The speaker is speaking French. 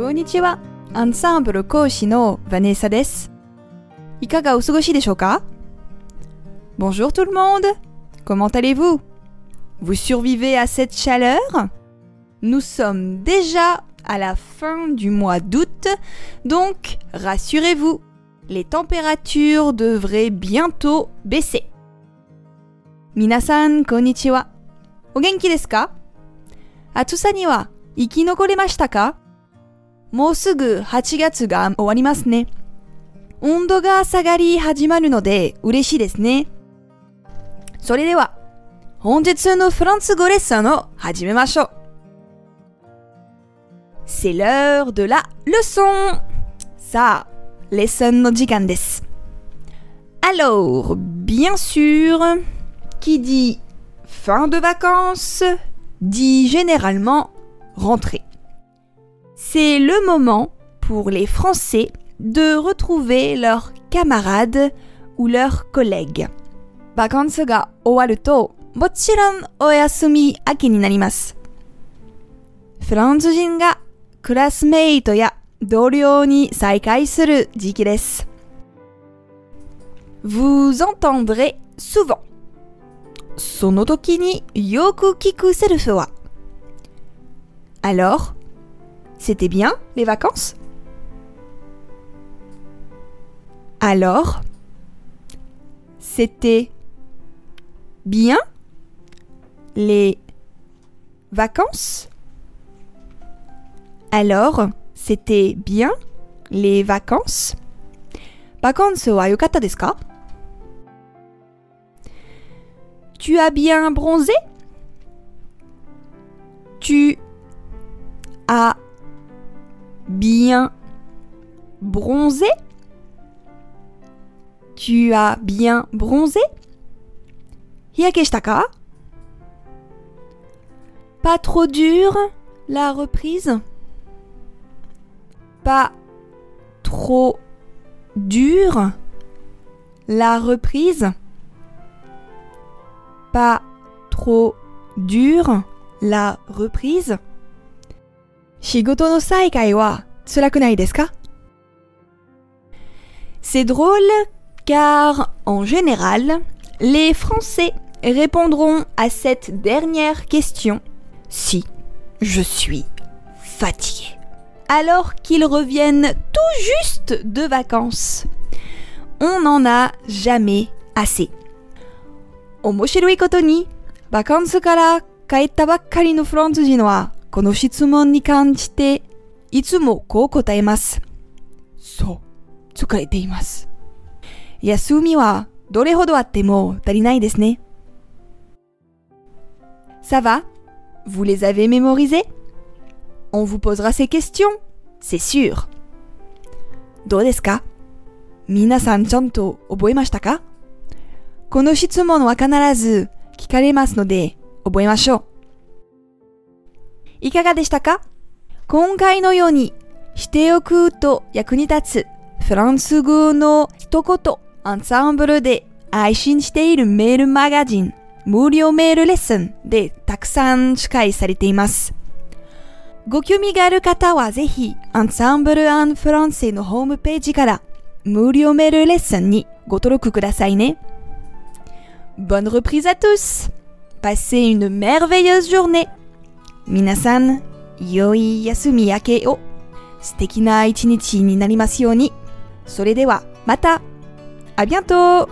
こんにちは。アンサンブル講師のヴァネッサです。いかがお過ごしでしょうか Bonjour tout le monde. Comment allez-vous Vous survivez à cette chaleur Nous sommes déjà à la fin du mois d'août, donc rassurez-vous, les températures devraient bientôt baisser. 皆さん、こんにちは。お元気 もうすぐ8月が終わりますね。温度が下がり始まるので嬉しいですね。それでは、本日のフランス語レッスンを始めましょう。C'est l'heure de la leçon! さあ、レッスンの時間です。Alors, bien sûr, qui dit fin de vacances dit généralement rentrée. C'est le moment pour les Français de retrouver leurs camarades ou leurs collègues. バカンスが終わると、もちろんお休み明けになります。フランス人がクラスメイトや同僚に再会する時期です。Vous entendrez souvent その時によく聞くセリフは Alors, c'était bien, les vacances? Alors, c'était bien les vacances? Alors, c'était bien les vacances? Tu as bien bronzé? Tu as bien bronzé? Tu as bien bronzé? Hiyakeshtaka Pas trop dur la reprise. Pas trop dur la reprise. Pas trop dur la reprise. Shigoto no 開は辛くないですか C'est drôle car en général, les Français répondront à cette dernière question si je suis fatigué. Alors qu'ils reviennent tout juste de vacances. On n'en a jamais assez. 面白いことに、バカンスから帰ったばっかりのフランス人は、この質問に関して、 いつもこう答えます。そう、疲れています。休みはどれほどあっても足りないですね。Ça va? Vous les avez mémorisés? On vous posera ces questions, c'est sûr. どうですか？皆さんちゃんと覚えましたか？この質問は必ず聞かれますので覚えましょう。いかがでしたか？今回のようにしておくと役に立つフランス語の一言アンサンブルで配信しているメールマガジン無料メールレッスンでたくさん司会されています。ご興味がある方はぜひアンサンブル・アン・フランセのホームページから無料メールレッスンにご登録くださいね。Bonne reprise à tous! Passez une merveilleuse journée! 皆さん、良い休み明けを。素敵な一日になりますように。それでは、また。ありがとう。